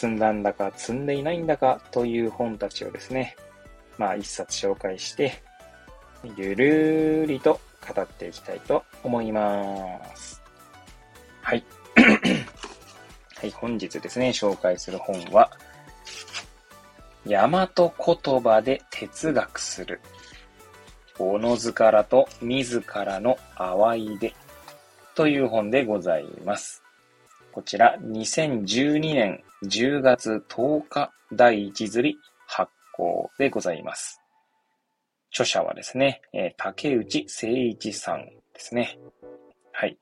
積んだんだか積んでいないんだかという本たちをですね、まあ一冊紹介して、ゆるりと語っていきたいと思います。はい。はい、本日ですね、紹介する本は、大和言葉で哲学する。おのずからと自らの淡いでという本でございます。こちら、2012年10月10日第1釣り発行でございます。著者はですね、竹内誠一さんですね。はい。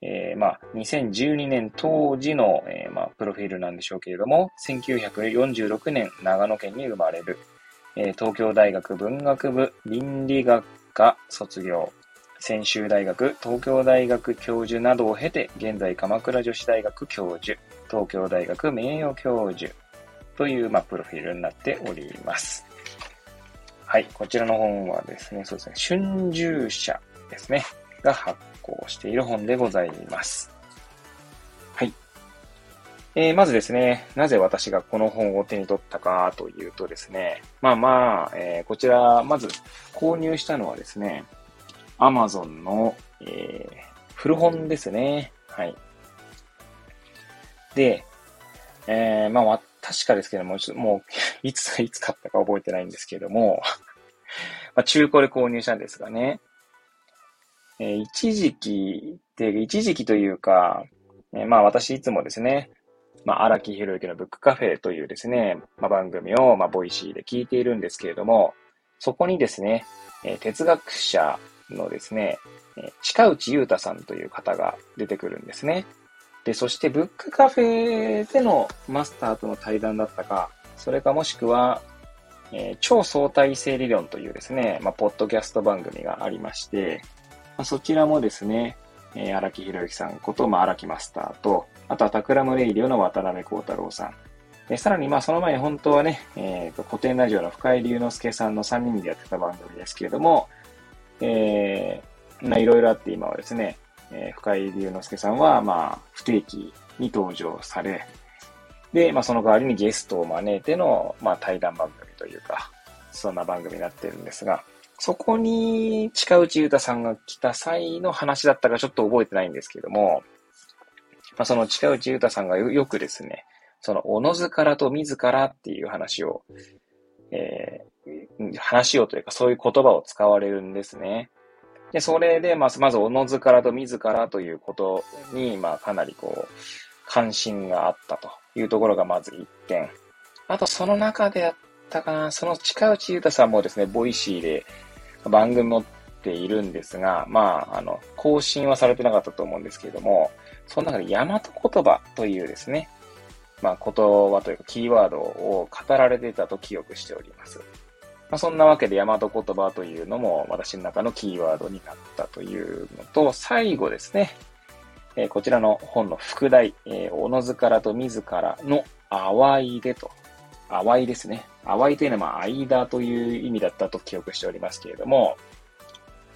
えー、まあ、2012年当時の、えー、まあ、プロフィールなんでしょうけれども、1946年長野県に生まれる、えー、東京大学文学部倫理学科卒業、専修大学、東京大学教授などを経て、現在鎌倉女子大学教授、東京大学名誉教授という、まあ、プロフィールになっております。はい、こちらの本はですね、そうですね、春秋社ですね、が発行している本でございます。はい。えー、まずですね、なぜ私がこの本を手に取ったかというとですね、まあまあ、えー、こちら、まず購入したのはですね、Amazon の、えー、古本ですね。はい。で、えー、まあ、確かですけども、もう、いつ、いつ買ったか覚えてないんですけども、まあ、中古で購入したんですがね、えー、一時期で、一時期というか、えー、まあ私いつもですね、まあ荒木博行のブックカフェというですね、まあ番組を、まあ Voicy で聞いているんですけれども、そこにですね、えー、哲学者のですね、え近内悠太さんという方が出てくるんですね。で、そしてブックカフェでのマスターとの対談だったか、それかもしくは、えー、超相対性理論というですね、まあ、ポッドキャスト番組がありまして、まあ、そちらもですね、えー、荒木博行さんこと、まあ、荒木マスターと、あとは Takram Radio の渡邉康太郎さん。で、さらに、まあ、その前に本当はね、え、ー、と、古典ラジオの深井龍之介さんの3人でやってた番組ですけれども、えー、まあ、いろいろあって今はですね、えー、深井龍之介さんは、まあ、不定期に登場され、で、まあ、その代わりにゲストを招いての、まあ、対談番組というか、そんな番組になってるんですが、そこに近内裕太さんが来た際の話だったかちょっと覚えてないんですけども、まあ、その近内悠太さんがよくですね、その、おのずからと自らっていう話を、えー、話をというかそういう言葉を使われるんですね。で、それで、まあ、まず、おのずからと自らということに、まあ、かなりこう、関心があったというところがまず一点。あと、その中であったかな、その近内悠太さんもですね、 Voicy で、番組持っているんですが、まあ、あの、更新はされてなかったと思うんですけれども、その中で大和言葉というですね、まあ、言葉というかキーワードを語られていたと記憶しております。まあ、そんなわけで大和言葉というのも私の中のキーワードになったというのと、最後ですね、えー、こちらの本の副題、えー、おのずからと自らの淡いでと淡いですね。淡いというのは、間という意味だったと記憶しておりますけれども、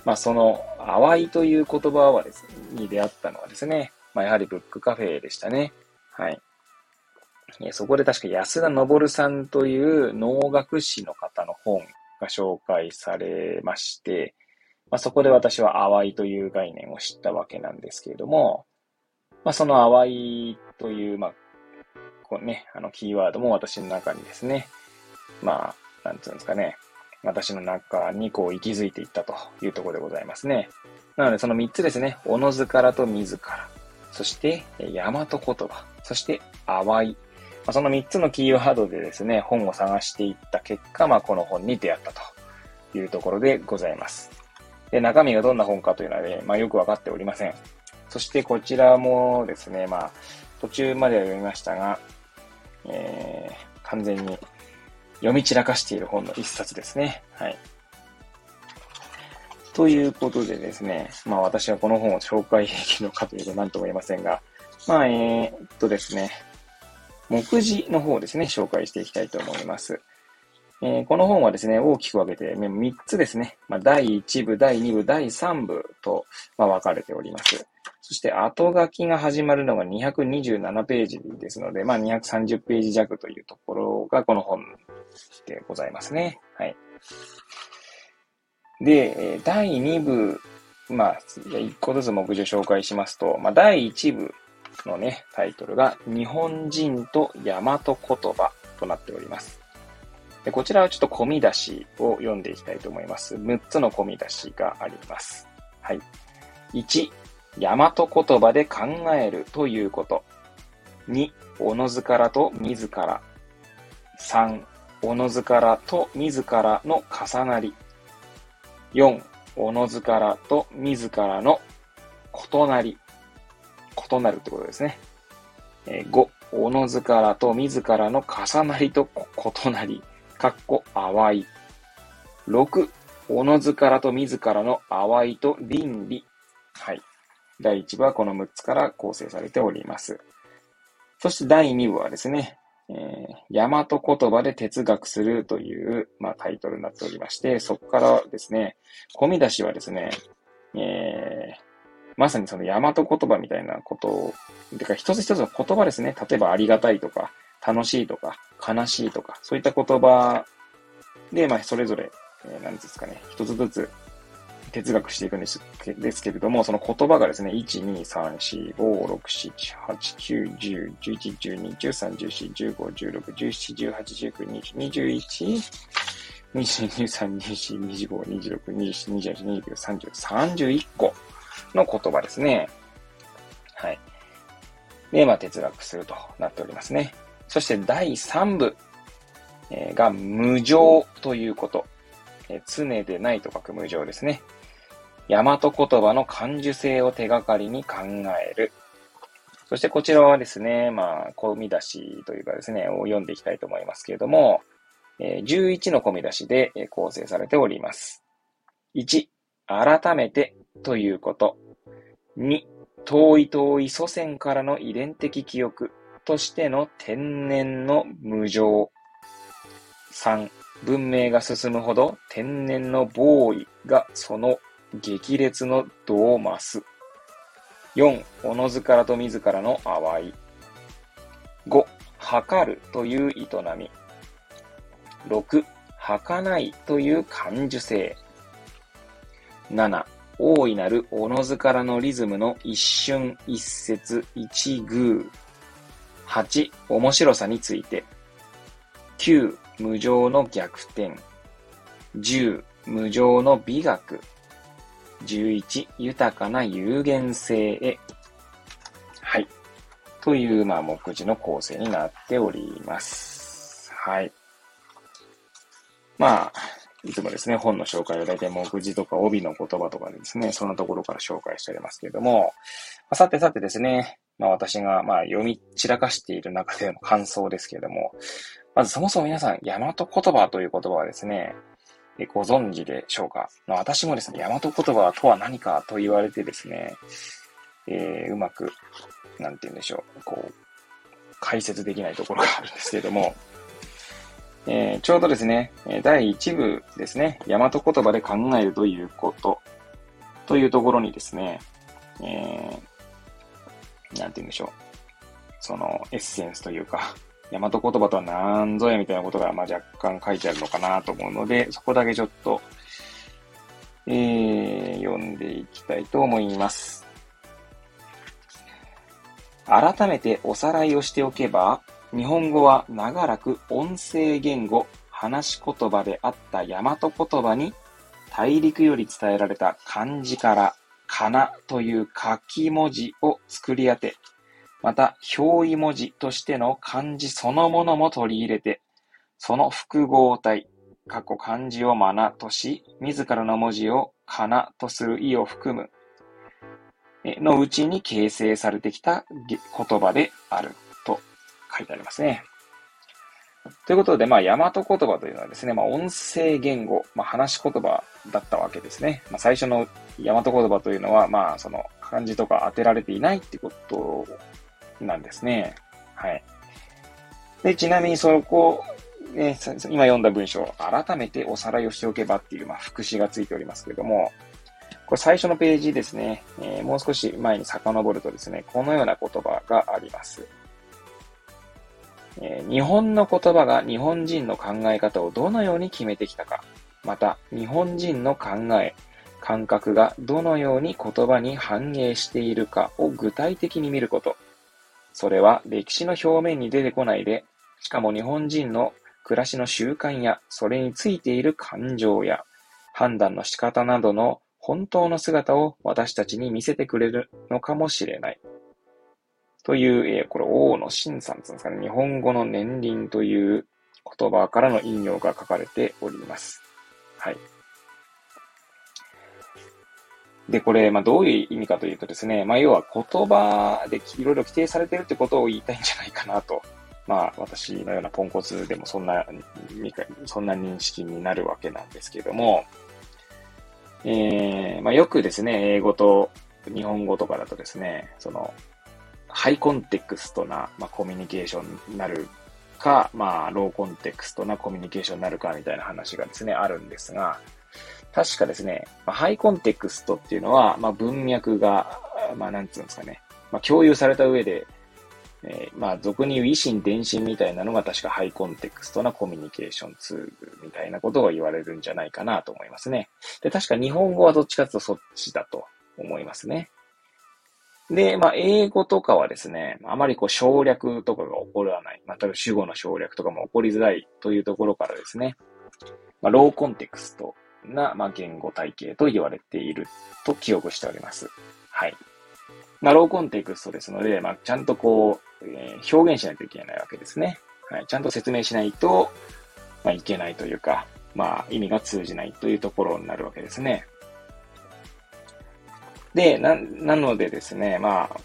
まあ、その、淡いという言葉はですね、に出会ったのはですね、まあ、やはりブックカフェでしたね。はい。そこで確か安田昇さんという農学士の方の本が紹介されまして、まあ、そこで私は淡いという概念を知ったわけなんですけれども、まあ、その淡いという、まあ、こうね、あの、キーワードも私の中にですね、まあ、なんつうんですかね、私の中にこう息づいていったというところでございますね。なのでその3つですね、おのずからと自ら、そして大和言葉、そして淡い。ま、その3つのキーワードでですね、本を探していった結果、まあ、この本に出会ったというところでございます。で、中身がどんな本かというのはね、まあ、よくわかっておりません。そしてこちらもですね、まあ、途中までは読みましたが、えー、完全に読み散らかしている本の一冊ですね。はい。ということでですね、まあ私はこの本を紹介できるのかというと何とも言えませんが、まあえー、っとですね、目次の方ですね、紹介していきたいと思います。えー、この本はですね、大きく分けて3つですね、まあ、第1部、第2部、第3部と、まあ、分かれております。そして後書きが始まるのが227ページですので、まあ、230ページ弱というところがこの本でございますね。はい。で、第2部、まあ、1個ずつ目次を紹介しますと、まあ、第1部のね、タイトルが、日本人と大和言葉となっております。でこちらはちょっと込み出しを読んでいきたいと思います。6つの込み出しがあります。はい。1、大和言葉で考えるということ。2、おのずからと自ら。3、おのずからと自らの重なり。4、おのずからと自らの異なり。異なるってことですねえ。5、おのずからと自らの重なりと異なり。かっこ淡い。6、おのずからと自らの淡いと倫理。はい。第1部はこの6つから構成されております。そして第2部はですね、えー、大和言葉で哲学するという、まあ、タイトルになっておりまして、そこからですね、込み出しはですね、えー、まさにその大和言葉みたいなことを、てか一つ一つの言葉ですね。例えばありがたいとか、楽しいとか、悲しいとか、そういった言葉で、まあ、それぞれ、えー、何ですかね、一つずつ哲学していくんですですけれども、その言葉がですね、1、2、3、4、5、6、7、8、9、10、11、12、13、14、15、16、17、18、19、20、21、22、23、24、25、26、27、28、29、30、31個の言葉ですね。はい。で、まあ、哲学するとなっておりますね。そして第3部、が無常ということ。常でないと書く無常ですね。大和言葉の感受性を手がかりに考える。そしてこちらはですね、まあ、込み出しというかですね、を読んでいきたいと思いますけれども、11の込み出しで構成されております。1、改めてということ。2、遠い遠い祖先からの遺伝的記憶。としての天然の無常。3、文明が進むほど天然の防衛がその激烈の度を増す。4、おのずからと自らの淡い。5、測るという営み。6、儚いという感受性。7、大いなるおのずからのリズムの一瞬一節一偶。8、面白さについて。9、無常の逆転。10、無常の美学。11、豊かな有限性へ。はい。という、まあ、目次の構成になっております。はい。まあ、いつもですね、本の紹介を大体目次とか帯の言葉とかでですね、そんなところから紹介しておりますけれども、ま、さてさてですね、まあ私がまあ読み散らかしている中での感想ですけれども、まずそもそも皆さん、大和言葉という言葉はですね、ご存知でしょうか、まあ、私もですね、大和言葉とは何かと言われてですね、えー、うまく、なんて言うんでしょう、こう、解説できないところがあるんですけれども、えー、ちょうどですね、第1部ですね、大和言葉で考えるということ、というところにですね、えー、なんて言うんでしょう。そのエッセンスというか、大和言葉とは何ぞやみたいなことが、まあ、若干書いてあるのかなと思うので、そこだけちょっと、えー、読んでいきたいと思います。改めておさらいをしておけば、日本語は長らく音声言語、話し言葉であった大和言葉に大陸より伝えられた漢字からかなという書き文字を作り当て、また表意文字としての漢字そのものも取り入れて、その複合体、過去漢字をマナとし、自らの文字をかなとする意を含む、のうちに形成されてきた言葉である書いてありますね。ということで、まあ、大和言葉というのはですね、まあ、音声言語、まあ、話し言葉だったわけですね。まあ、最初の大和言葉というのは、まあ、その漢字とか当てられていないってことなんですね。はい。で、ちなみにそこ、ね、今読んだ文章、改めておさらいをしておけばっていう、まあ、副詞がついておりますけれども、これ最初のページですね、えー、もう少し前に遡るとですね、このような言葉があります。え、日本の言葉が日本人の考え方をどのように決めてきたか、また日本人の考え、感覚がどのように言葉に反映しているかを具体的に見ること。それは歴史の表面に出てこないで、しかも日本人の暮らしの習慣やそれについている感情や判断の仕方などの本当の姿を私たちに見せてくれるのかもしれない。という、えー、これ、王の真さんってうんですかね、日本語の年輪という言葉からの引用が書かれております。はい。で、これ、まあ、どういう意味かというとですね、まあ、要は言葉でいろいろ規定されてるってことを言いたいんじゃないかなと。まあ、私のようなポンコツでもそんな、そんな認識になるわけなんですけども、えー、まあ、よくですね、英語と日本語とかだとですね、その、ハイコンテクストな、まあ、コミュニケーションになるか、まあ、ローコンテクストなコミュニケーションになるかみたいな話がですね、あるんですが、確かですね、まあ、ハイコンテクストっていうのは、まあ、文脈が、まあ、なんつうんですかね、まあ、共有された上で、えー、まあ、俗に言う維新伝心みたいなのが確かハイコンテクストなコミュニケーションツールみたいなことが言われるんじゃないかなと思いますね。で、確か日本語はどっちかというとそっちだと思いますね。で、まあ、英語とかはですね、あまりこう省略とかが起こらない。まあ、例えば主語の省略とかも起こりづらいというところからですね、まあ、ローコンテクストな、まあ、言語体系と言われていると記憶しております。はい。まあ、ローコンテクストですので、まあ、ちゃんとこう、えー、表現しないといけないわけですね。はい。ちゃんと説明しないと、まあ、いけないというか、まあ、意味が通じないというところになるわけですね。で、な、なのでですね、まあ、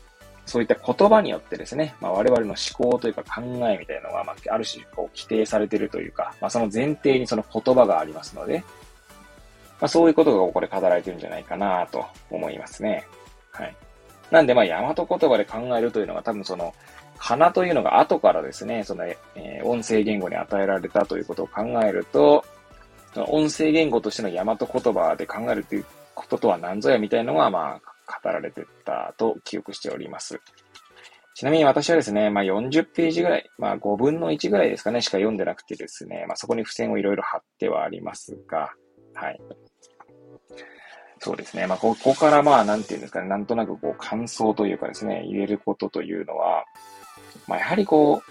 そういった言葉によってですね、まあ、我々の思考というか考えみたいなのが、まあ、ある種こう規定されているというか、まあ、その前提にその言葉がありますので、まあ、そういうことがこれ語られてるんじゃないかなと思いますね。はい。なんで、まあ、大和言葉で考えるというのが多分その、花というのが後からですね、その、えー、音声言語に与えられたということを考えると、その音声言語としての大和言葉で考えるということとは何ぞやみたいなのが、まあ、語られてたと記憶しております。ちなみに私はですね、まあ40ページぐらい、まあ5分の1ぐらいですかね、しか読んでなくてですね、まあそこに付箋をいろいろ貼ってはありますが、はい。そうですね。まあここからまあなんていうんですかね、なんとなくこう感想というかですね、言えることというのは、まあやはりこ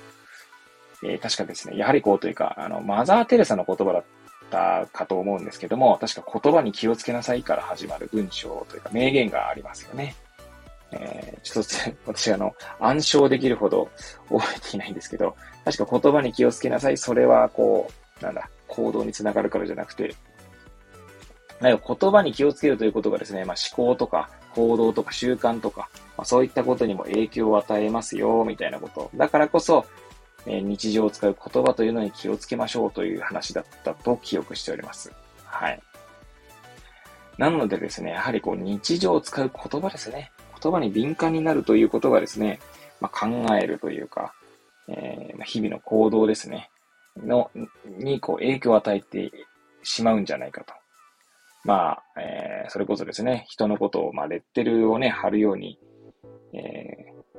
う、えー、確かですね、やはりこうというか、あの、マザー・テレサの言葉だったかと思うんですけども、確か言葉に気をつけなさいから始まる文章というか名言がありますよね。えー、ちょっと私あの、暗唱できるほど覚えていないんですけど、確か言葉に気をつけなさい。それはこう、なんだ、行動につながるからじゃなくて、なんか言葉に気をつけるということがですね、まあ、思考とか行動とか習慣とか、まあ、そういったことにも影響を与えますよ、みたいなこと。だからこそ、え日常を使う言葉というのに気をつけましょうという話だったと記憶しております。はい。なのでですね、やはりこう日常を使う言葉ですね。言葉に敏感になるということがですね、まあ、考えるというか、えー、日々の行動ですね、の、にこう影響を与えてしまうんじゃないかと。まあ、えー、それこそですね、人のことを、まあ、レッテルをね、貼るように、えー、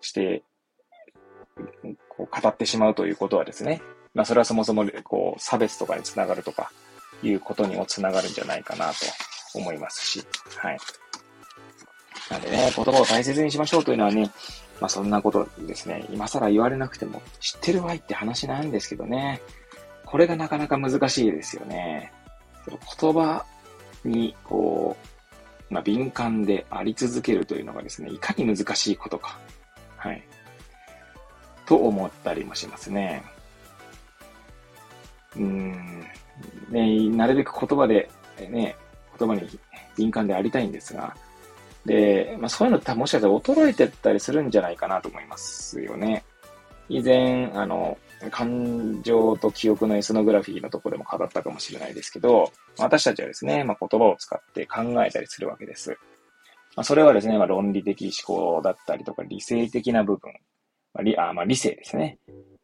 してこう語ってしまうということはですね、まあ、それはそもそも、こう、差別とかにつながるとか、いうことにもつながるんじゃないかなと思いますし、はい。なんでね、言葉を大切にしましょうというのはね、まあそんなことですね、今更言われなくても知ってるわいって話なんですけどね、これがなかなか難しいですよね。その言葉に、こう、まあ敏感であり続けるというのがですね、いかに難しいことか。はい。と思ったりもしますね。うん。ね、なるべく言葉で、ね、言葉に敏感でありたいんですが、で、まあ、そういうのってもしかしたら衰えてったりするんじゃないかなと思いますよね。以前、あの、感情と記憶のエスノグラフィーのところでも語ったかもしれないですけど、私たちはですね、まあ、言葉を使って考えたりするわけです。まあ、それはですね、まあ、論理的思考だったりとか理性的な部分、理あまあ、理性ですね、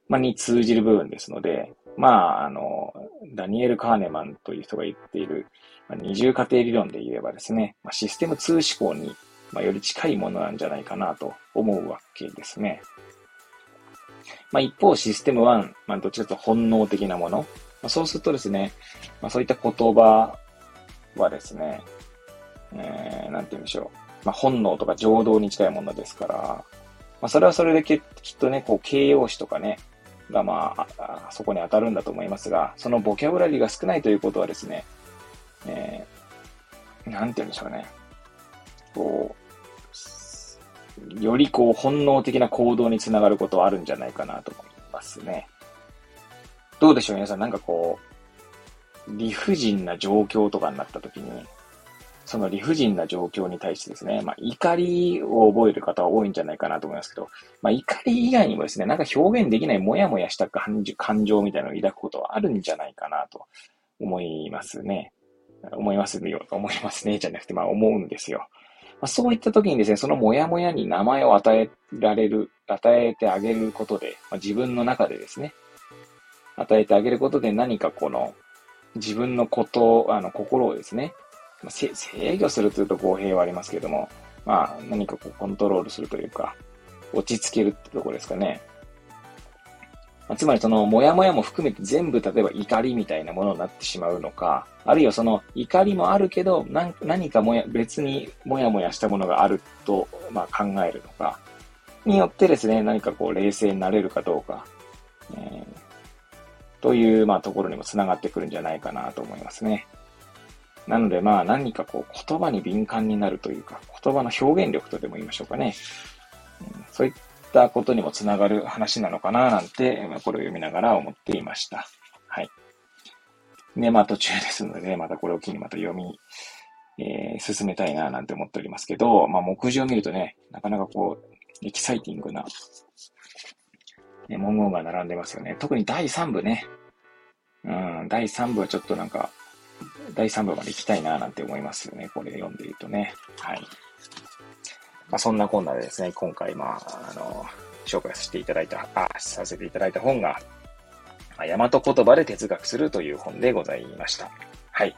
まあ、に通じる部分ですので、まあ、あの、ダニエル・カーネマンという人が言っている、まあ、二重過程理論で言えばですね、まあ、システム2思考に、まあ、より近いものなんじゃないかなと思うわけですね。まあ、一方、システム1、まあ、どちらかというと本能的なもの。まあ、そうするとですね、まあ、そういった言葉はですね、えー、なんて言うんでしょう。まあ、本能とか情動に近いものですから、まあ、それはそれできっとね、こう、形容詞とかね、がまあ、そこに当たるんだと思いますが、そのボキャブラリーが少ないということはですね、えー、なんて言うんでしょうね。こう、よりこう本能的な行動につながることはあるんじゃないかなと思いますね。どうでしょう皆さん、なんかこう、理不尽な状況とかになった時に、その理不尽な状況に対してですね、まあ、怒りを覚える方は多いんじゃないかなと思いますけど、まあ、怒り以外にもですね、なんか表現できないもやもやした感情みたいなのを抱くことはあるんじゃないかなと思いますね。思いますよ、思いますね、じゃなくて、まあ思うんですよ。まあ、そういった時にですね、そのもやもやに名前を与えられる、与えてあげることで、まあ、自分の中でですね、与えてあげることで何かこの自分のこと、あの心をですね、まあ、制御するというと公平はありますけれども、まあ何かこうコントロールするというか、落ち着けるってところですかね。まあ、つまりそのモヤモヤも含めて全部例えば怒りみたいなものになってしまうのか、あるいはその怒りもあるけど何かもや別にモヤモヤしたものがあると、まあ、考えるのか、によってですね、何かこう冷静になれるかどうか、えー、という、まあ、ところにもつながってくるんじゃないかなと思いますね。なので、まあ、何かこう、言葉に敏感になるというか、言葉の表現力とでも言いましょうかね。そういったことにもつながる話なのかな、なんて、まあ、これを読みながら思っていました。はい。ね、まあ途中ですのでね、またこれを機にまた読み、えー、進めたいな、なんて思っておりますけど、まあ目次を見るとね、なかなかこう、エキサイティングな、ね、文言が並んでますよね。特に第3部ね。うん、第3部はちょっとなんか、第3部まで行きたいななんて思いますよね。これ読んでいるとね。はい。まあ、そんなこんなでですね、今回、まあ、あの、紹介させていただいた、あ、させていただいた本が、まあ、大和言葉で哲学するという本でございました。はい。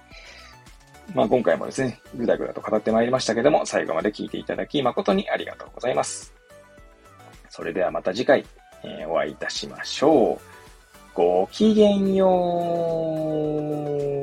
まあ、今回もですね、ぐだぐだと語ってまいりましたけども、最後まで聞いていただき誠にありがとうございます。それではまた次回、えー、お会いいたしましょう。ごきげんよう。